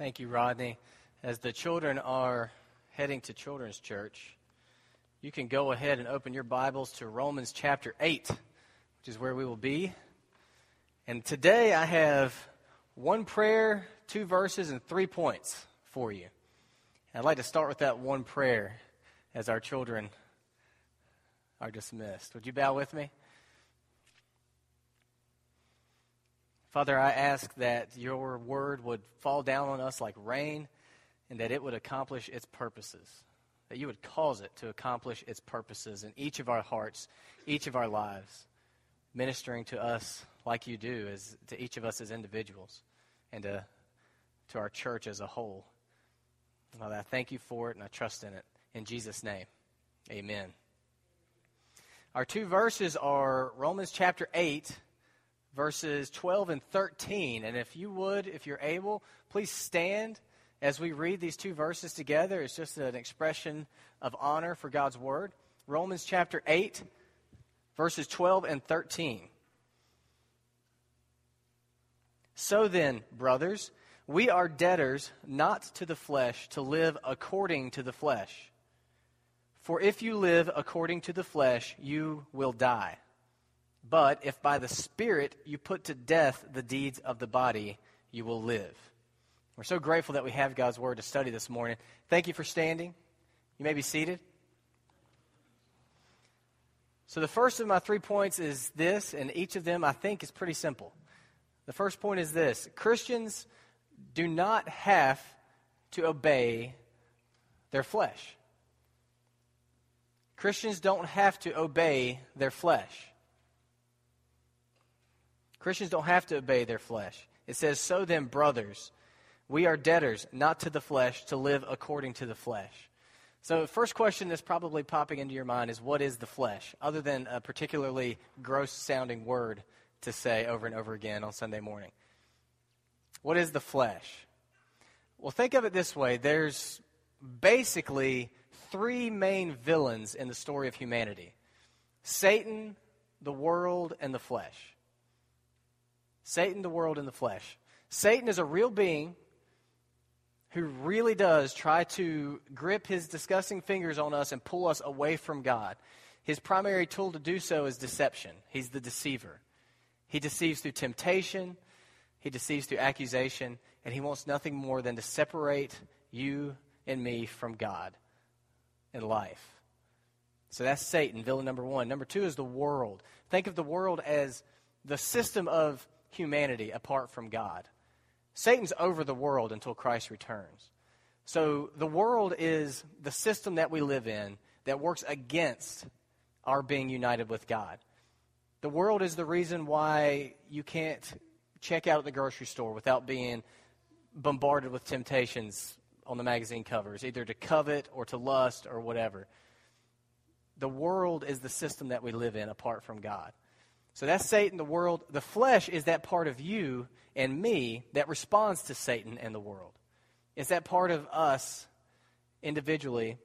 Thank you, Rodney. As the children are heading to Children's Church, you can go ahead and open your Bibles to Romans chapter 8, which is where we will be. And today I have one prayer, two verses, and three points for you. I'd like to start with that one prayer as our children are dismissed. Would you bow with me? Father, I ask that your word would fall down on us like rain and that it would accomplish its purposes, that you would cause it to accomplish its purposes in each of our hearts, each of our lives, ministering to us like you do, as, to each of us as individuals, and to, to our church as a whole. Father, I thank you for it and I trust in it. In Jesus' name, amen. Our two verses are Romans chapter 8 verses 12 and 13. And if you would, if you're able, please stand as we read these two verses together. It's just an expression of honor for God's word. Romans chapter 8, verses 12 and 13. So then, brothers, we are debtors not to the flesh to live according to the flesh. For if you live according to the flesh, you will die. But if by the Spirit you put to death the deeds of the body, you will live. We're so grateful that we have God's Word to study this morning. Thank you for standing. You may be seated. So, the first of my three points is this, and each of them I think is pretty simple. The first point is this Christians do not have to obey their flesh. Christians don't have to obey their flesh. Christians don't have to obey their flesh. It says, So then, brothers, we are debtors, not to the flesh, to live according to the flesh. So, the first question that's probably popping into your mind is what is the flesh? Other than a particularly gross sounding word to say over and over again on Sunday morning. What is the flesh? Well, think of it this way there's basically three main villains in the story of humanity Satan, the world, and the flesh. Satan, the world, and the flesh. Satan is a real being who really does try to grip his disgusting fingers on us and pull us away from God. His primary tool to do so is deception. He's the deceiver. He deceives through temptation, he deceives through accusation, and he wants nothing more than to separate you and me from God in life. So that's Satan, villain number one. Number two is the world. Think of the world as the system of humanity apart from God. Satan's over the world until Christ returns. So the world is the system that we live in that works against our being united with God. The world is the reason why you can't check out at the grocery store without being bombarded with temptations on the magazine covers, either to covet or to lust or whatever. The world is the system that we live in apart from God. So that's Satan, the world. The flesh is that part of you and me that responds to Satan and the world. It's that part of us individually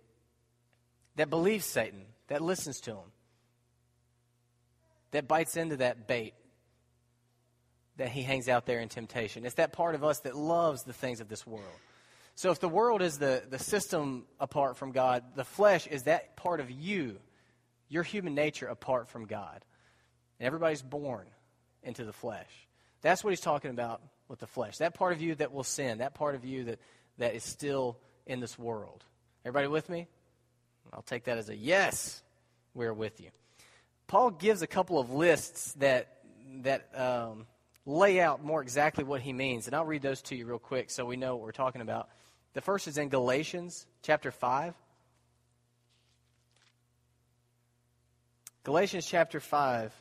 that believes Satan, that listens to him, that bites into that bait that he hangs out there in temptation. It's that part of us that loves the things of this world. So if the world is the, the system apart from God, the flesh is that part of you, your human nature apart from God. And everybody's born into the flesh. That's what he's talking about with the flesh. That part of you that will sin, that part of you that, that is still in this world. Everybody with me? I'll take that as a yes. We're with you. Paul gives a couple of lists that that um, lay out more exactly what he means, and I'll read those to you real quick so we know what we're talking about. The first is in Galatians chapter five. Galatians chapter five.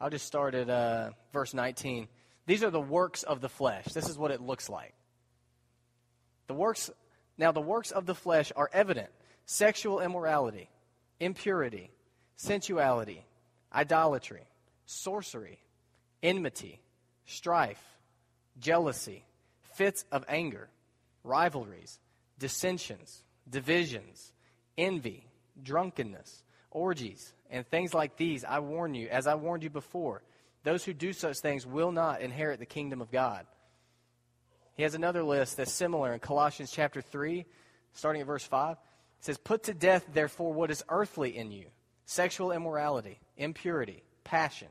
I'll just start at uh, verse 19. These are the works of the flesh. This is what it looks like. The works, now the works of the flesh are evident sexual immorality, impurity, sensuality, idolatry, sorcery, enmity, strife, jealousy, fits of anger, rivalries, dissensions, divisions, envy, drunkenness, orgies and things like these, I warn you, as I warned you before, those who do such things will not inherit the kingdom of God. He has another list that's similar in Colossians chapter 3, starting at verse 5. It says, Put to death, therefore, what is earthly in you sexual immorality, impurity, passion,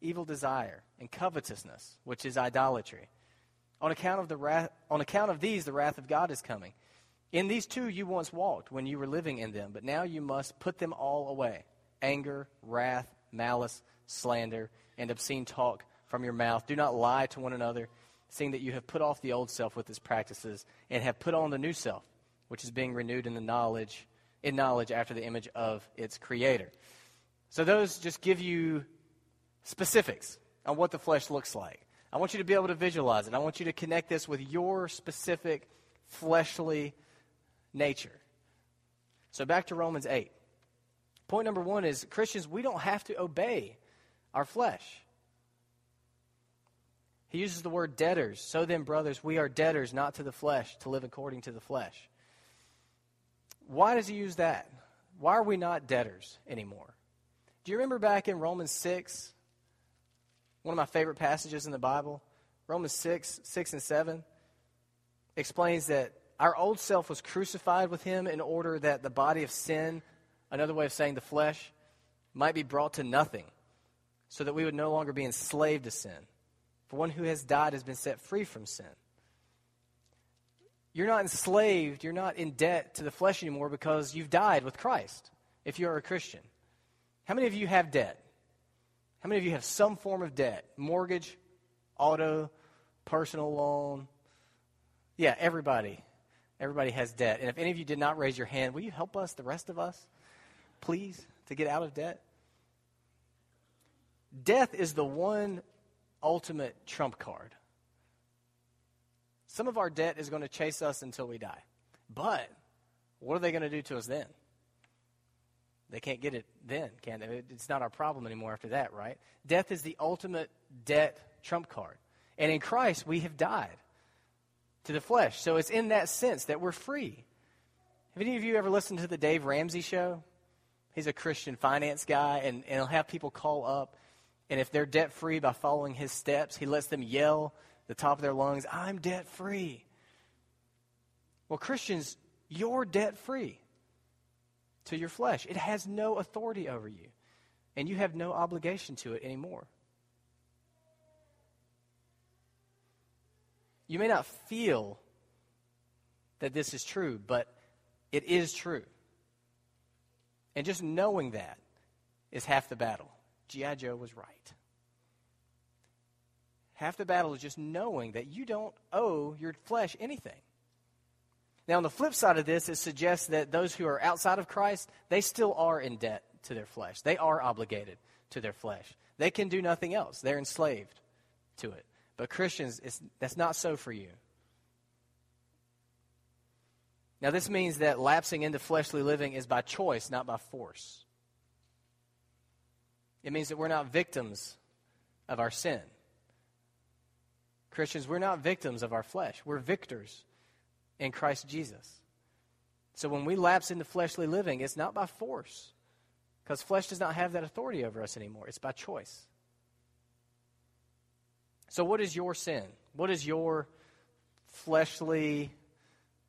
evil desire, and covetousness, which is idolatry. On account of, the wrath, on account of these, the wrath of God is coming. In these two you once walked when you were living in them, but now you must put them all away anger, wrath, malice, slander, and obscene talk from your mouth. Do not lie to one another, seeing that you have put off the old self with its practices, and have put on the new self, which is being renewed in the knowledge in knowledge after the image of its creator. So those just give you specifics on what the flesh looks like. I want you to be able to visualize it. I want you to connect this with your specific fleshly nature. So back to Romans 8. Point number one is Christians, we don't have to obey our flesh. He uses the word debtors. So then, brothers, we are debtors not to the flesh, to live according to the flesh. Why does he use that? Why are we not debtors anymore? Do you remember back in Romans 6, one of my favorite passages in the Bible? Romans 6, 6 and 7 explains that our old self was crucified with him in order that the body of sin, another way of saying the flesh, might be brought to nothing, so that we would no longer be enslaved to sin. For one who has died has been set free from sin. You're not enslaved, you're not in debt to the flesh anymore because you've died with Christ if you're a Christian. How many of you have debt? How many of you have some form of debt? Mortgage, auto, personal loan? Yeah, everybody. Everybody has debt. And if any of you did not raise your hand, will you help us, the rest of us, please, to get out of debt? Death is the one ultimate trump card. Some of our debt is going to chase us until we die. But what are they going to do to us then? They can't get it then, can they? It's not our problem anymore after that, right? Death is the ultimate debt trump card. And in Christ, we have died to the flesh. So it's in that sense that we're free. Have any of you ever listened to the Dave Ramsey show? He's a Christian finance guy, and, and he'll have people call up. And if they're debt free by following his steps, he lets them yell the top of their lungs, I'm debt free. Well, Christians, you're debt free to your flesh. It has no authority over you, and you have no obligation to it anymore. You may not feel that this is true, but it is true. And just knowing that is half the battle. G.I. Joe was right. Half the battle is just knowing that you don't owe your flesh anything. Now, on the flip side of this, it suggests that those who are outside of Christ, they still are in debt to their flesh. They are obligated to their flesh. They can do nothing else. They're enslaved to it. But Christians, that's not so for you. Now, this means that lapsing into fleshly living is by choice, not by force. It means that we're not victims of our sin. Christians, we're not victims of our flesh. We're victors in Christ Jesus. So when we lapse into fleshly living, it's not by force, because flesh does not have that authority over us anymore. It's by choice. So, what is your sin? What is your fleshly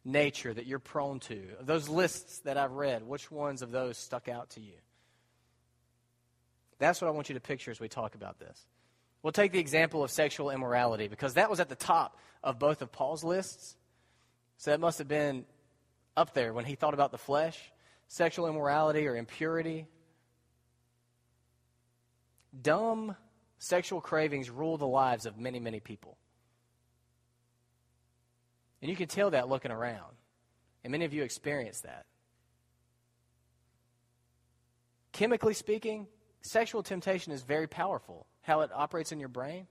nature that you're prone to? Those lists that I've read, which ones of those stuck out to you? That's what I want you to picture as we talk about this. We'll take the example of sexual immorality because that was at the top of both of Paul's lists. So that must have been up there when he thought about the flesh, sexual immorality or impurity. Dumb sexual cravings rule the lives of many, many people. And you can tell that looking around. And many of you experience that. Chemically speaking, sexual temptation is very powerful how it operates in your brain.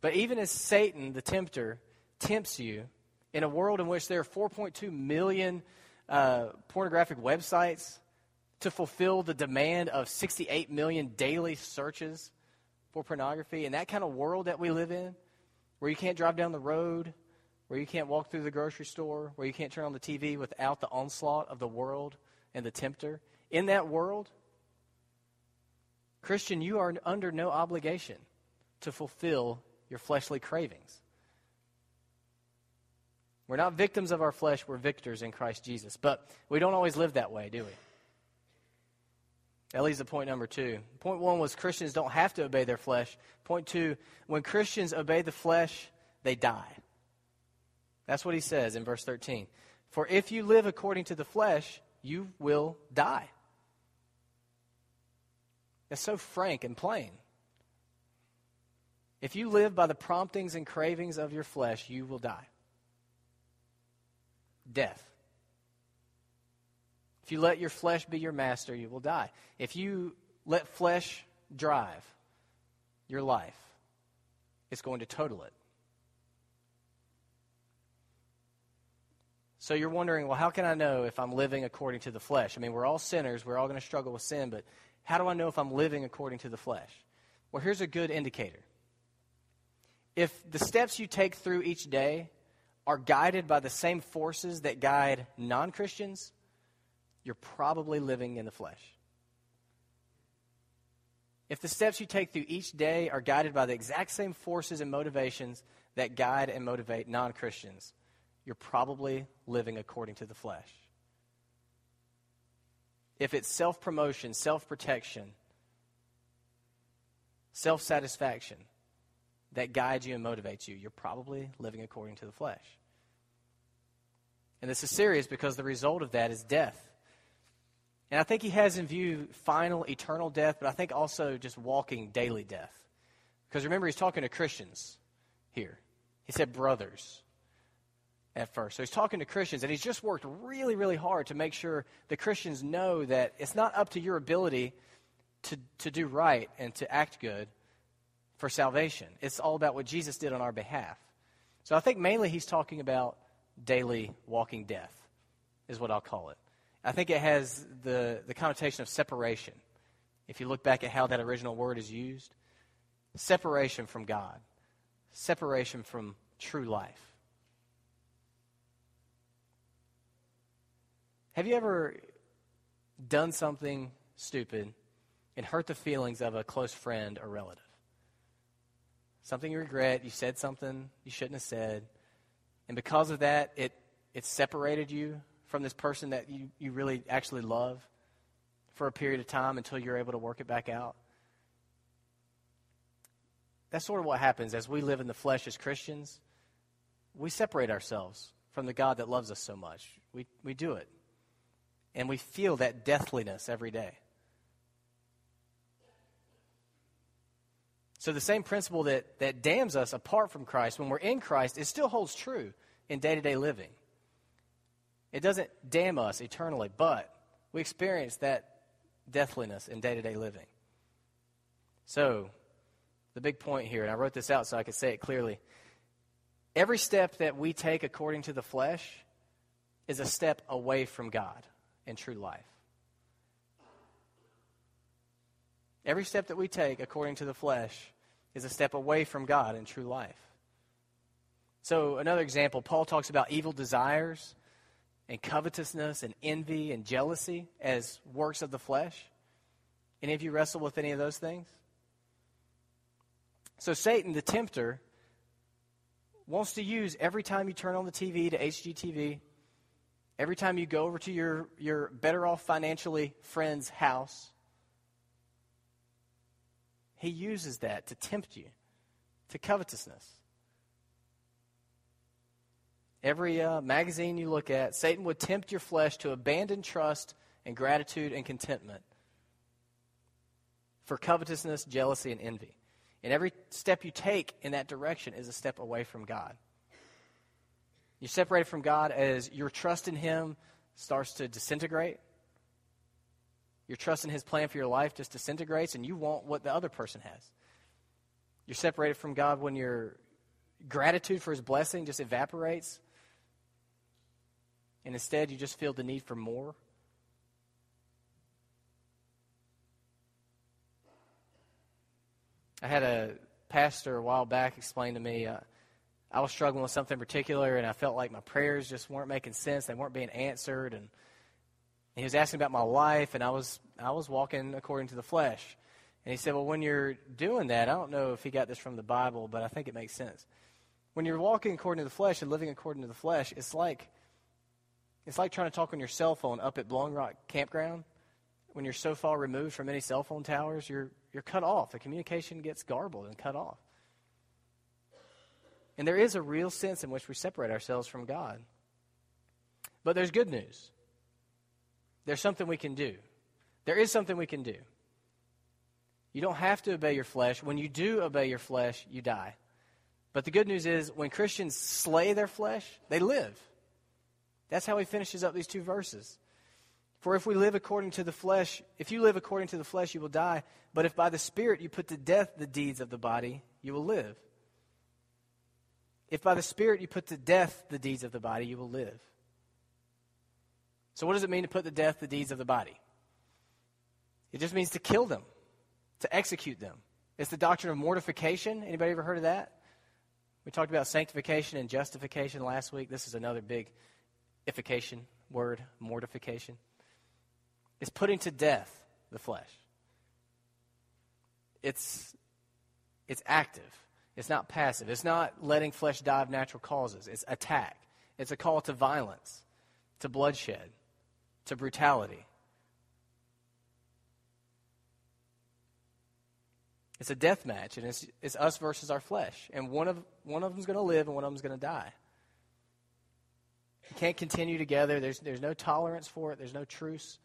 But even as Satan, the tempter, tempts you in a world in which there are 4.2 million uh, pornographic websites to fulfill the demand of 68 million daily searches for pornography, in that kind of world that we live in, where you can't drive down the road, where you can't walk through the grocery store, where you can't turn on the TV without the onslaught of the world and the tempter, in that world, Christian, you are under no obligation to fulfill your fleshly cravings. We're not victims of our flesh, we're victors in Christ Jesus. But we don't always live that way, do we? That leads to point number two. Point one was Christians don't have to obey their flesh. Point two, when Christians obey the flesh, they die. That's what he says in verse 13. For if you live according to the flesh, you will die. It's so frank and plain. If you live by the promptings and cravings of your flesh, you will die. Death. If you let your flesh be your master, you will die. If you let flesh drive your life, it's going to total it. So you're wondering, well, how can I know if I'm living according to the flesh? I mean, we're all sinners. We're all going to struggle with sin, but how do I know if I'm living according to the flesh? Well, here's a good indicator. If the steps you take through each day are guided by the same forces that guide non Christians, you're probably living in the flesh. If the steps you take through each day are guided by the exact same forces and motivations that guide and motivate non Christians, you're probably living according to the flesh. If it's self promotion, self protection, self satisfaction that guides you and motivates you, you're probably living according to the flesh. And this is serious because the result of that is death. And I think he has in view final eternal death, but I think also just walking daily death. Because remember, he's talking to Christians here. He said brothers at first. So he's talking to Christians, and he's just worked really, really hard to make sure the Christians know that it's not up to your ability to, to do right and to act good for salvation. It's all about what Jesus did on our behalf. So I think mainly he's talking about daily walking death, is what I'll call it. I think it has the, the connotation of separation. If you look back at how that original word is used, separation from God, separation from true life. Have you ever done something stupid and hurt the feelings of a close friend or relative? Something you regret, you said something you shouldn't have said, and because of that, it, it separated you from this person that you, you really actually love for a period of time until you're able to work it back out. That's sort of what happens as we live in the flesh as Christians. We separate ourselves from the God that loves us so much. We, we do it. And we feel that deathliness every day. So the same principle that, that damns us apart from Christ when we're in Christ, it still holds true in day to day living. It doesn't damn us eternally, but we experience that deathliness in day to day living. So, the big point here, and I wrote this out so I could say it clearly every step that we take according to the flesh is a step away from God and true life. Every step that we take according to the flesh is a step away from God and true life. So, another example, Paul talks about evil desires and covetousness and envy and jealousy as works of the flesh. Any of you wrestle with any of those things? So, Satan, the tempter, wants to use every time you turn on the TV to HGTV Every time you go over to your, your better off financially friend's house, he uses that to tempt you to covetousness. Every uh, magazine you look at, Satan would tempt your flesh to abandon trust and gratitude and contentment for covetousness, jealousy, and envy. And every step you take in that direction is a step away from God. You're separated from God as your trust in Him starts to disintegrate. Your trust in His plan for your life just disintegrates, and you want what the other person has. You're separated from God when your gratitude for His blessing just evaporates, and instead you just feel the need for more. I had a pastor a while back explain to me. Uh, I was struggling with something particular, and I felt like my prayers just weren't making sense. They weren't being answered, and he was asking about my life, and I was I was walking according to the flesh. And he said, Well, when you're doing that, I don't know if he got this from the Bible, but I think it makes sense. When you're walking according to the flesh and living according to the flesh, it's like it's like trying to talk on your cell phone up at Blowing Rock Campground. When you're so far removed from any cell phone towers, you're you're cut off. The communication gets garbled and cut off. And there is a real sense in which we separate ourselves from God. But there's good news. There's something we can do. There is something we can do. You don't have to obey your flesh. When you do obey your flesh, you die. But the good news is, when Christians slay their flesh, they live. That's how he finishes up these two verses. For if we live according to the flesh, if you live according to the flesh, you will die. But if by the Spirit you put to death the deeds of the body, you will live. If by the Spirit you put to death the deeds of the body, you will live. So, what does it mean to put to death the deeds of the body? It just means to kill them, to execute them. It's the doctrine of mortification. Anybody ever heard of that? We talked about sanctification and justification last week. This is another big ification word, mortification. It's putting to death the flesh. It's, it's active. It's not passive. It's not letting flesh die of natural causes. It's attack. It's a call to violence, to bloodshed, to brutality. It's a death match, and it's, it's us versus our flesh. And one of, one of them's going to live, and one of them's going to die. You can't continue together. There's, there's no tolerance for it, there's no truce.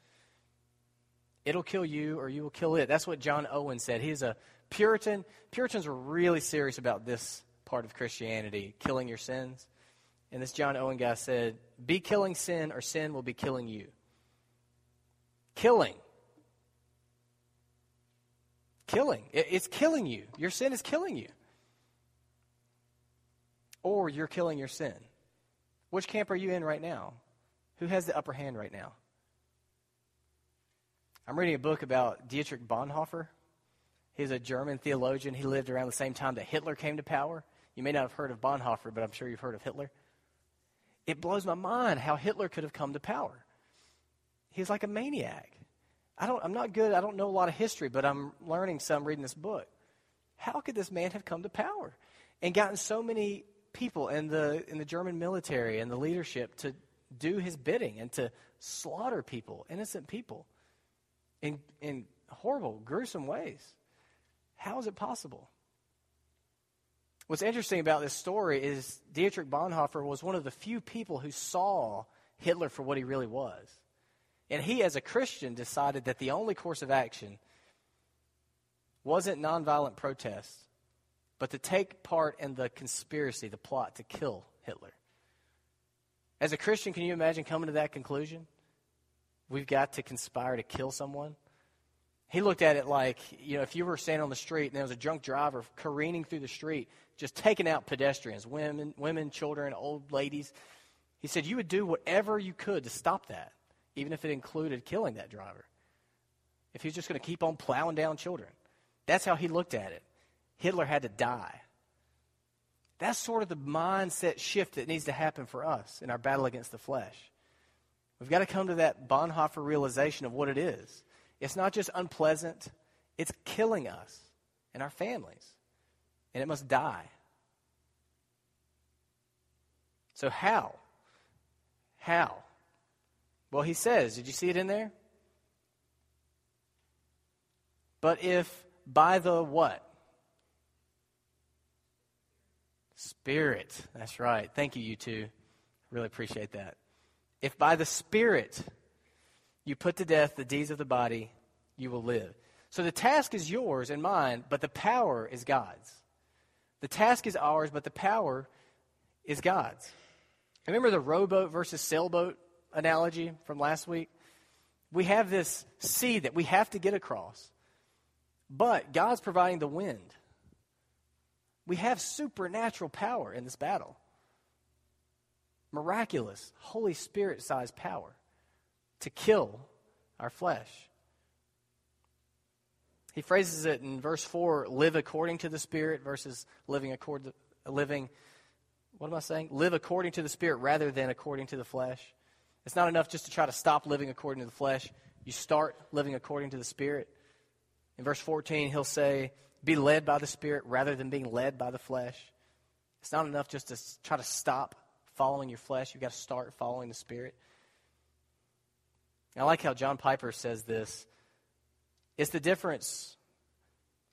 It'll kill you, or you will kill it. That's what John Owen said. He's a Puritan. Puritans were really serious about this part of Christianity, killing your sins. And this John Owen guy said, Be killing sin, or sin will be killing you. Killing killing. It's killing you. Your sin is killing you. Or you're killing your sin. Which camp are you in right now? Who has the upper hand right now? I'm reading a book about Dietrich Bonhoeffer. He's a German theologian. He lived around the same time that Hitler came to power. You may not have heard of Bonhoeffer, but I'm sure you've heard of Hitler. It blows my mind how Hitler could have come to power. He's like a maniac. I don't, I'm not good. I don't know a lot of history, but I'm learning some reading this book. How could this man have come to power and gotten so many people in the, in the German military and the leadership to do his bidding and to slaughter people, innocent people, in, in horrible, gruesome ways? How is it possible? What's interesting about this story is Dietrich Bonhoeffer was one of the few people who saw Hitler for what he really was. And he, as a Christian, decided that the only course of action wasn't nonviolent protest, but to take part in the conspiracy, the plot to kill Hitler. As a Christian, can you imagine coming to that conclusion? We've got to conspire to kill someone. He looked at it like, you know, if you were standing on the street and there was a drunk driver careening through the street, just taking out pedestrians, women, women, children, old ladies. He said you would do whatever you could to stop that even if it included killing that driver. If he was just going to keep on plowing down children. That's how he looked at it. Hitler had to die. That's sort of the mindset shift that needs to happen for us in our battle against the flesh. We've got to come to that Bonhoeffer realization of what it is. It's not just unpleasant, it's killing us and our families. And it must die. So, how? How? Well, he says, did you see it in there? But if by the what? Spirit. That's right. Thank you, you two. Really appreciate that. If by the Spirit you put to death the deeds of the body, you will live. So the task is yours and mine, but the power is God's. The task is ours, but the power is God's. Remember the rowboat versus sailboat analogy from last week? We have this sea that we have to get across, but God's providing the wind. We have supernatural power in this battle. Miraculous, Holy Spirit sized power to kill our flesh. He phrases it in verse 4 live according to the Spirit versus living according living, what am I saying? Live according to the Spirit rather than according to the flesh. It's not enough just to try to stop living according to the flesh. You start living according to the Spirit. In verse 14, he'll say, Be led by the Spirit rather than being led by the flesh. It's not enough just to try to stop following your flesh. You've got to start following the Spirit. I like how John Piper says this. It's the difference.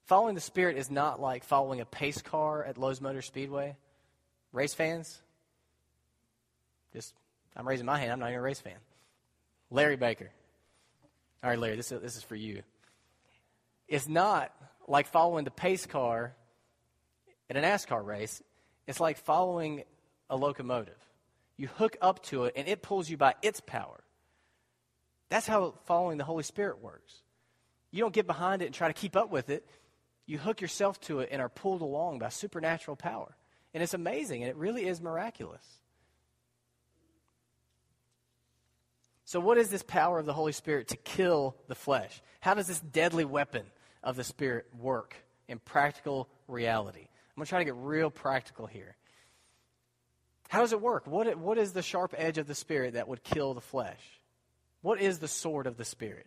Following the Spirit is not like following a pace car at Lowe's Motor Speedway. Race fans? Just, I'm raising my hand. I'm not even a race fan. Larry Baker. All right, Larry, this is, this is for you. It's not like following the pace car in a NASCAR race. It's like following a locomotive. You hook up to it, and it pulls you by its power. That's how following the Holy Spirit works. You don't get behind it and try to keep up with it. You hook yourself to it and are pulled along by supernatural power. And it's amazing, and it really is miraculous. So, what is this power of the Holy Spirit to kill the flesh? How does this deadly weapon of the Spirit work in practical reality? I'm going to try to get real practical here. How does it work? What, what is the sharp edge of the Spirit that would kill the flesh? What is the sword of the Spirit?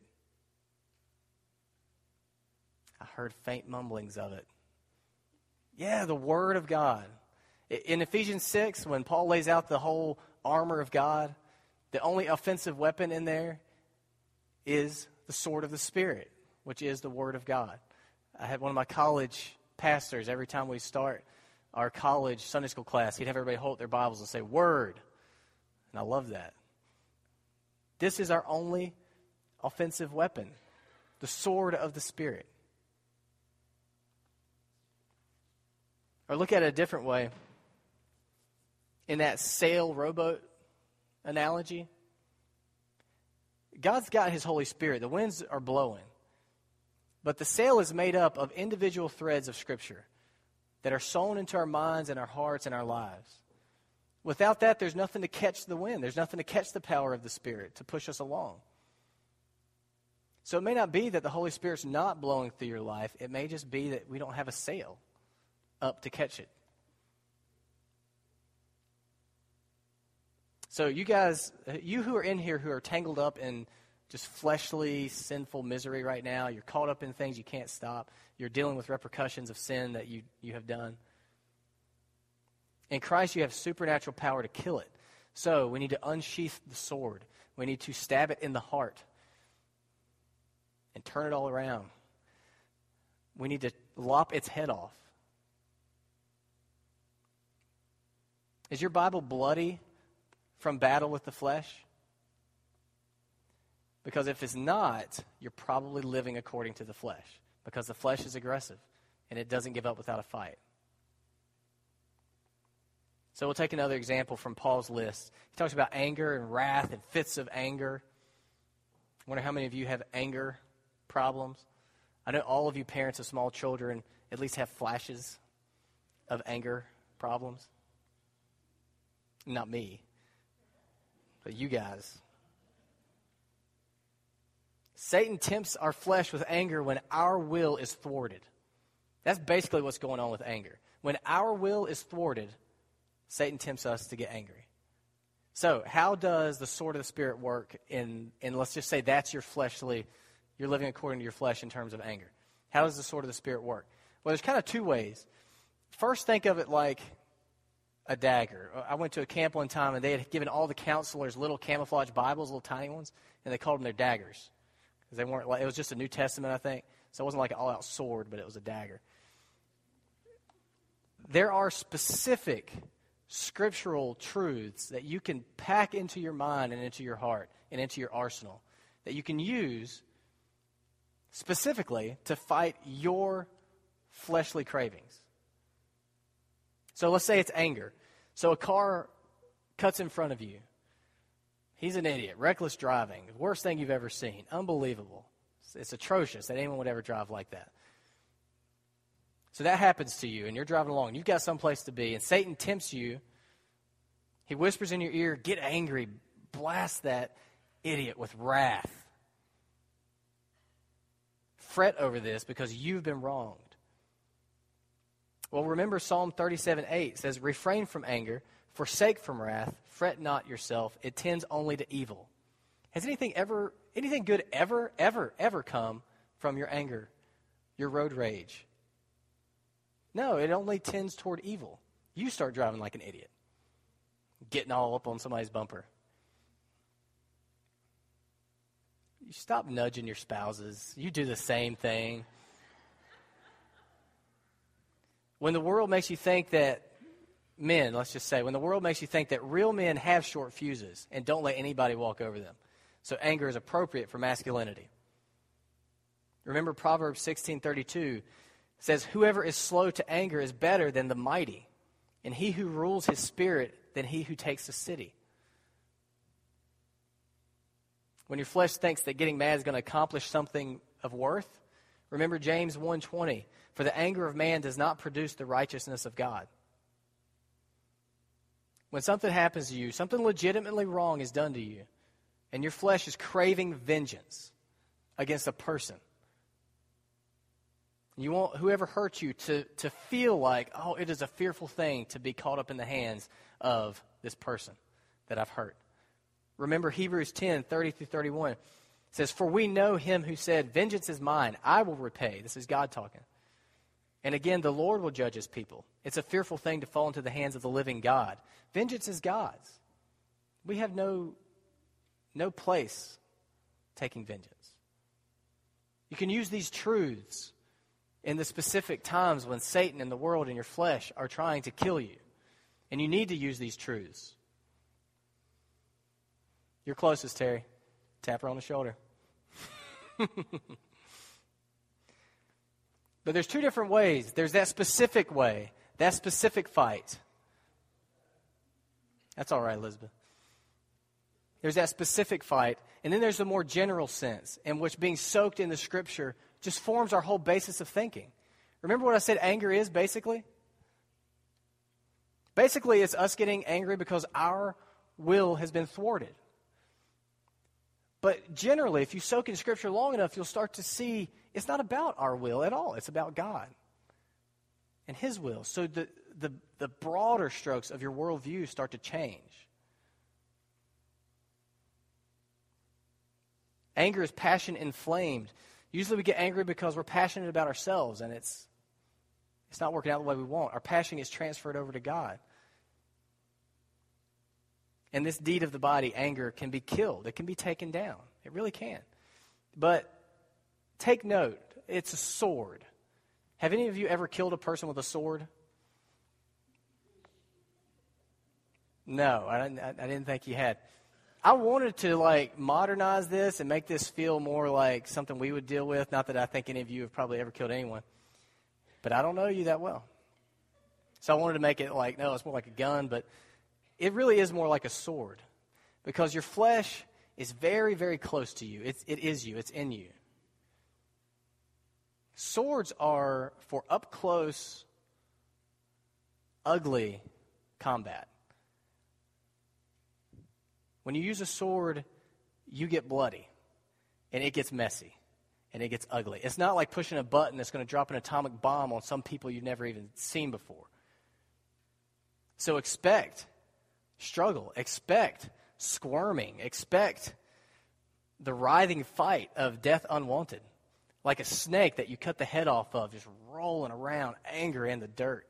I heard faint mumblings of it. Yeah, the Word of God. In Ephesians 6, when Paul lays out the whole armor of God, the only offensive weapon in there is the sword of the Spirit, which is the Word of God. I had one of my college pastors, every time we start our college Sunday school class, he'd have everybody hold their Bibles and say, Word. And I love that. This is our only offensive weapon the sword of the Spirit. Or look at it a different way. In that sail rowboat analogy, God's got His Holy Spirit. The winds are blowing. But the sail is made up of individual threads of Scripture that are sown into our minds and our hearts and our lives. Without that, there's nothing to catch the wind. There's nothing to catch the power of the Spirit to push us along. So it may not be that the Holy Spirit's not blowing through your life. It may just be that we don't have a sail up to catch it. So, you guys, you who are in here who are tangled up in just fleshly, sinful misery right now, you're caught up in things you can't stop, you're dealing with repercussions of sin that you, you have done. In Christ, you have supernatural power to kill it. So, we need to unsheath the sword, we need to stab it in the heart and turn it all around. We need to lop its head off. Is your Bible bloody from battle with the flesh? Because if it's not, you're probably living according to the flesh. Because the flesh is aggressive and it doesn't give up without a fight. So we'll take another example from Paul's list. He talks about anger and wrath and fits of anger. I wonder how many of you have anger problems. I know all of you parents of small children at least have flashes of anger problems. Not me, but you guys. Satan tempts our flesh with anger when our will is thwarted. That's basically what's going on with anger. When our will is thwarted, Satan tempts us to get angry. So, how does the sword of the Spirit work in, in let's just say that's your fleshly, you're living according to your flesh in terms of anger? How does the sword of the Spirit work? Well, there's kind of two ways. First, think of it like a dagger. I went to a camp one time and they had given all the counselors little camouflage Bibles, little tiny ones, and they called them their daggers. Because they weren't like, it was just a New Testament, I think. So it wasn't like an all out sword, but it was a dagger. There are specific scriptural truths that you can pack into your mind and into your heart and into your arsenal that you can use specifically to fight your fleshly cravings. So let's say it's anger. So a car cuts in front of you. He's an idiot. Reckless driving. Worst thing you've ever seen. Unbelievable. It's, it's atrocious that anyone would ever drive like that. So that happens to you, and you're driving along. You've got someplace to be, and Satan tempts you. He whispers in your ear, Get angry. Blast that idiot with wrath. Fret over this because you've been wronged. Well, remember Psalm 37 8 says, Refrain from anger, forsake from wrath, fret not yourself. It tends only to evil. Has anything ever, anything good ever, ever, ever come from your anger your road rage. No, it only tends toward evil. You start driving like an idiot, getting all up on somebody's bumper. You stop nudging your spouses. You do the same thing. When the world makes you think that men, let's just say, when the world makes you think that real men have short fuses and don't let anybody walk over them. So anger is appropriate for masculinity. Remember Proverbs 16:32 says whoever is slow to anger is better than the mighty, and he who rules his spirit than he who takes a city. When your flesh thinks that getting mad is going to accomplish something of worth, remember James 1:20, for the anger of man does not produce the righteousness of God. When something happens to you, something legitimately wrong is done to you, and your flesh is craving vengeance against a person. You want whoever hurt you to, to feel like, oh, it is a fearful thing to be caught up in the hands of this person that I've hurt. Remember Hebrews 10 30 through 31. Says, For we know him who said, Vengeance is mine, I will repay. This is God talking. And again, the Lord will judge his people. It's a fearful thing to fall into the hands of the living God. Vengeance is God's. We have no, no place taking vengeance. You can use these truths in the specific times when Satan and the world and your flesh are trying to kill you. And you need to use these truths. You're closest, Terry. Tap her on the shoulder. But there's two different ways. There's that specific way, that specific fight. That's all right, Elizabeth. There's that specific fight, and then there's the more general sense in which being soaked in the scripture just forms our whole basis of thinking. Remember what I said anger is basically? Basically, it's us getting angry because our will has been thwarted. But generally, if you soak in Scripture long enough, you'll start to see it's not about our will at all. It's about God and His will. So the, the, the broader strokes of your worldview start to change. Anger is passion inflamed. Usually we get angry because we're passionate about ourselves and it's, it's not working out the way we want. Our passion is transferred over to God. And this deed of the body, anger, can be killed. It can be taken down. It really can. But take note it's a sword. Have any of you ever killed a person with a sword? No, I didn't, I didn't think you had. I wanted to like modernize this and make this feel more like something we would deal with. Not that I think any of you have probably ever killed anyone, but I don't know you that well. So I wanted to make it like, no, it's more like a gun, but it really is more like a sword because your flesh is very, very close to you. It's, it is you, it's in you. Swords are for up close, ugly combat. When you use a sword, you get bloody and it gets messy and it gets ugly. It's not like pushing a button that's going to drop an atomic bomb on some people you've never even seen before. So expect struggle. Expect squirming. Expect the writhing fight of death unwanted, like a snake that you cut the head off of, just rolling around, anger in the dirt.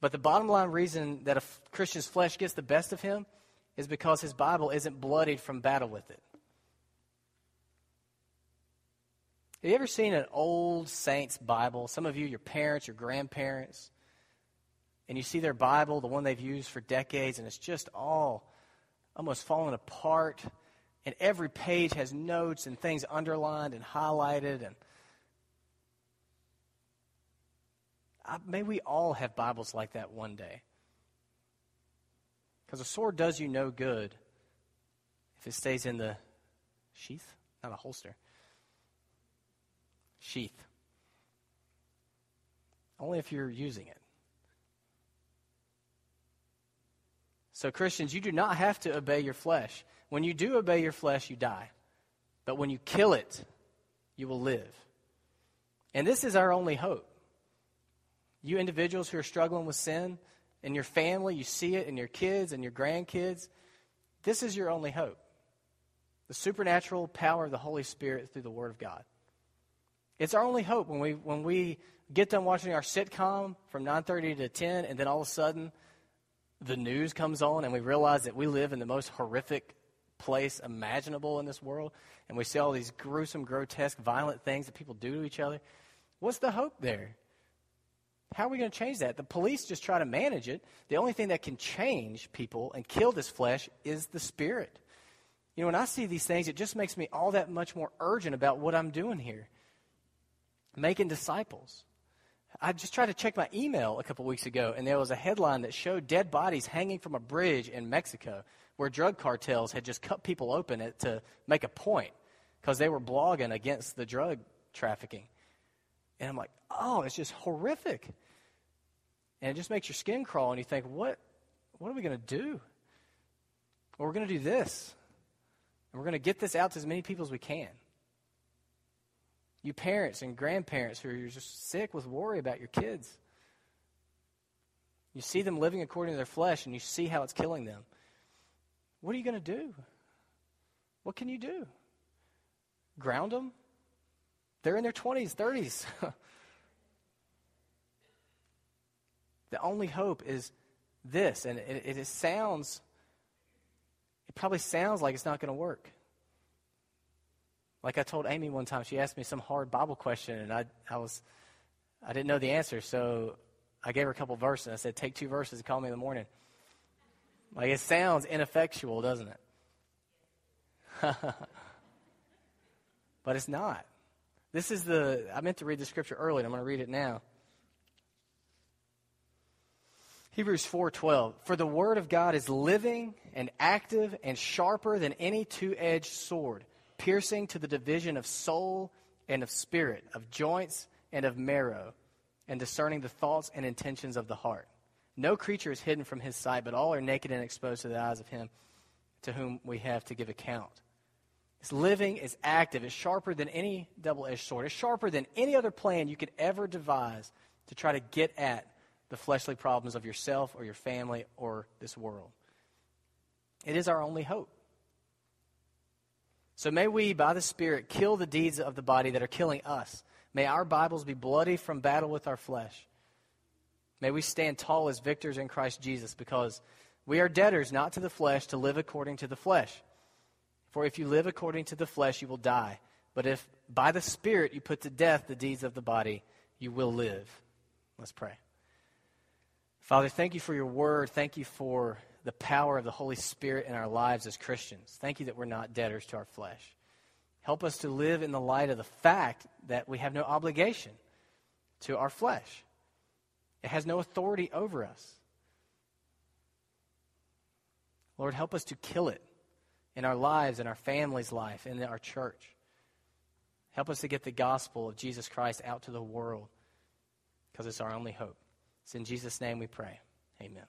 But the bottom line reason that a Christian's flesh gets the best of him is because his Bible isn't bloodied from battle with it. Have you ever seen an old saint's Bible? Some of you, your parents, your grandparents and you see their Bible, the one they've used for decades, and it's just all almost falling apart. And every page has notes and things underlined and highlighted. And I, may we all have Bibles like that one day. Because a sword does you no good if it stays in the sheath, not a holster. Sheath. Only if you're using it. So, Christians, you do not have to obey your flesh. When you do obey your flesh, you die. But when you kill it, you will live. And this is our only hope. You individuals who are struggling with sin, in your family, you see it in your kids and your grandkids, this is your only hope. The supernatural power of the Holy Spirit through the Word of God. It's our only hope when we, when we get done watching our sitcom from 9.30 to 10, and then all of a sudden the news comes on and we realize that we live in the most horrific place imaginable in this world, and we see all these gruesome, grotesque, violent things that people do to each other. What's the hope there? How are we going to change that? The police just try to manage it. The only thing that can change people and kill this flesh is the spirit. You know, when I see these things, it just makes me all that much more urgent about what I'm doing here making disciples. I just tried to check my email a couple weeks ago, and there was a headline that showed dead bodies hanging from a bridge in Mexico where drug cartels had just cut people open to make a point because they were blogging against the drug trafficking. And I'm like, oh, it's just horrific. And it just makes your skin crawl, and you think, what, what are we going to do? Well, we're going to do this. And we're going to get this out to as many people as we can. You parents and grandparents who are just sick with worry about your kids. You see them living according to their flesh and you see how it's killing them. What are you going to do? What can you do? Ground them? They're in their 20s, 30s. the only hope is this, and it, it sounds, it probably sounds like it's not going to work. Like I told Amy one time, she asked me some hard Bible question, and I, I was, I didn't know the answer, so I gave her a couple verses. I said, "Take two verses and call me in the morning." Like it sounds ineffectual, doesn't it? but it's not. This is the. I meant to read the scripture earlier. I'm going to read it now. Hebrews 4:12 For the word of God is living and active and sharper than any two-edged sword piercing to the division of soul and of spirit, of joints and of marrow, and discerning the thoughts and intentions of the heart. No creature is hidden from his sight, but all are naked and exposed to the eyes of him to whom we have to give account. It's living, it's active, it's sharper than any double edged sword. It's sharper than any other plan you could ever devise to try to get at the fleshly problems of yourself or your family or this world. It is our only hope. So may we, by the Spirit, kill the deeds of the body that are killing us. May our Bibles be bloody from battle with our flesh. May we stand tall as victors in Christ Jesus because we are debtors not to the flesh to live according to the flesh. For if you live according to the flesh, you will die. But if by the Spirit you put to death the deeds of the body, you will live. Let's pray. Father, thank you for your word. Thank you for the power of the Holy Spirit in our lives as Christians. Thank you that we're not debtors to our flesh. Help us to live in the light of the fact that we have no obligation to our flesh, it has no authority over us. Lord, help us to kill it in our lives, in our family's life, in our church. Help us to get the gospel of Jesus Christ out to the world because it's our only hope. It's in Jesus' name we pray. Amen.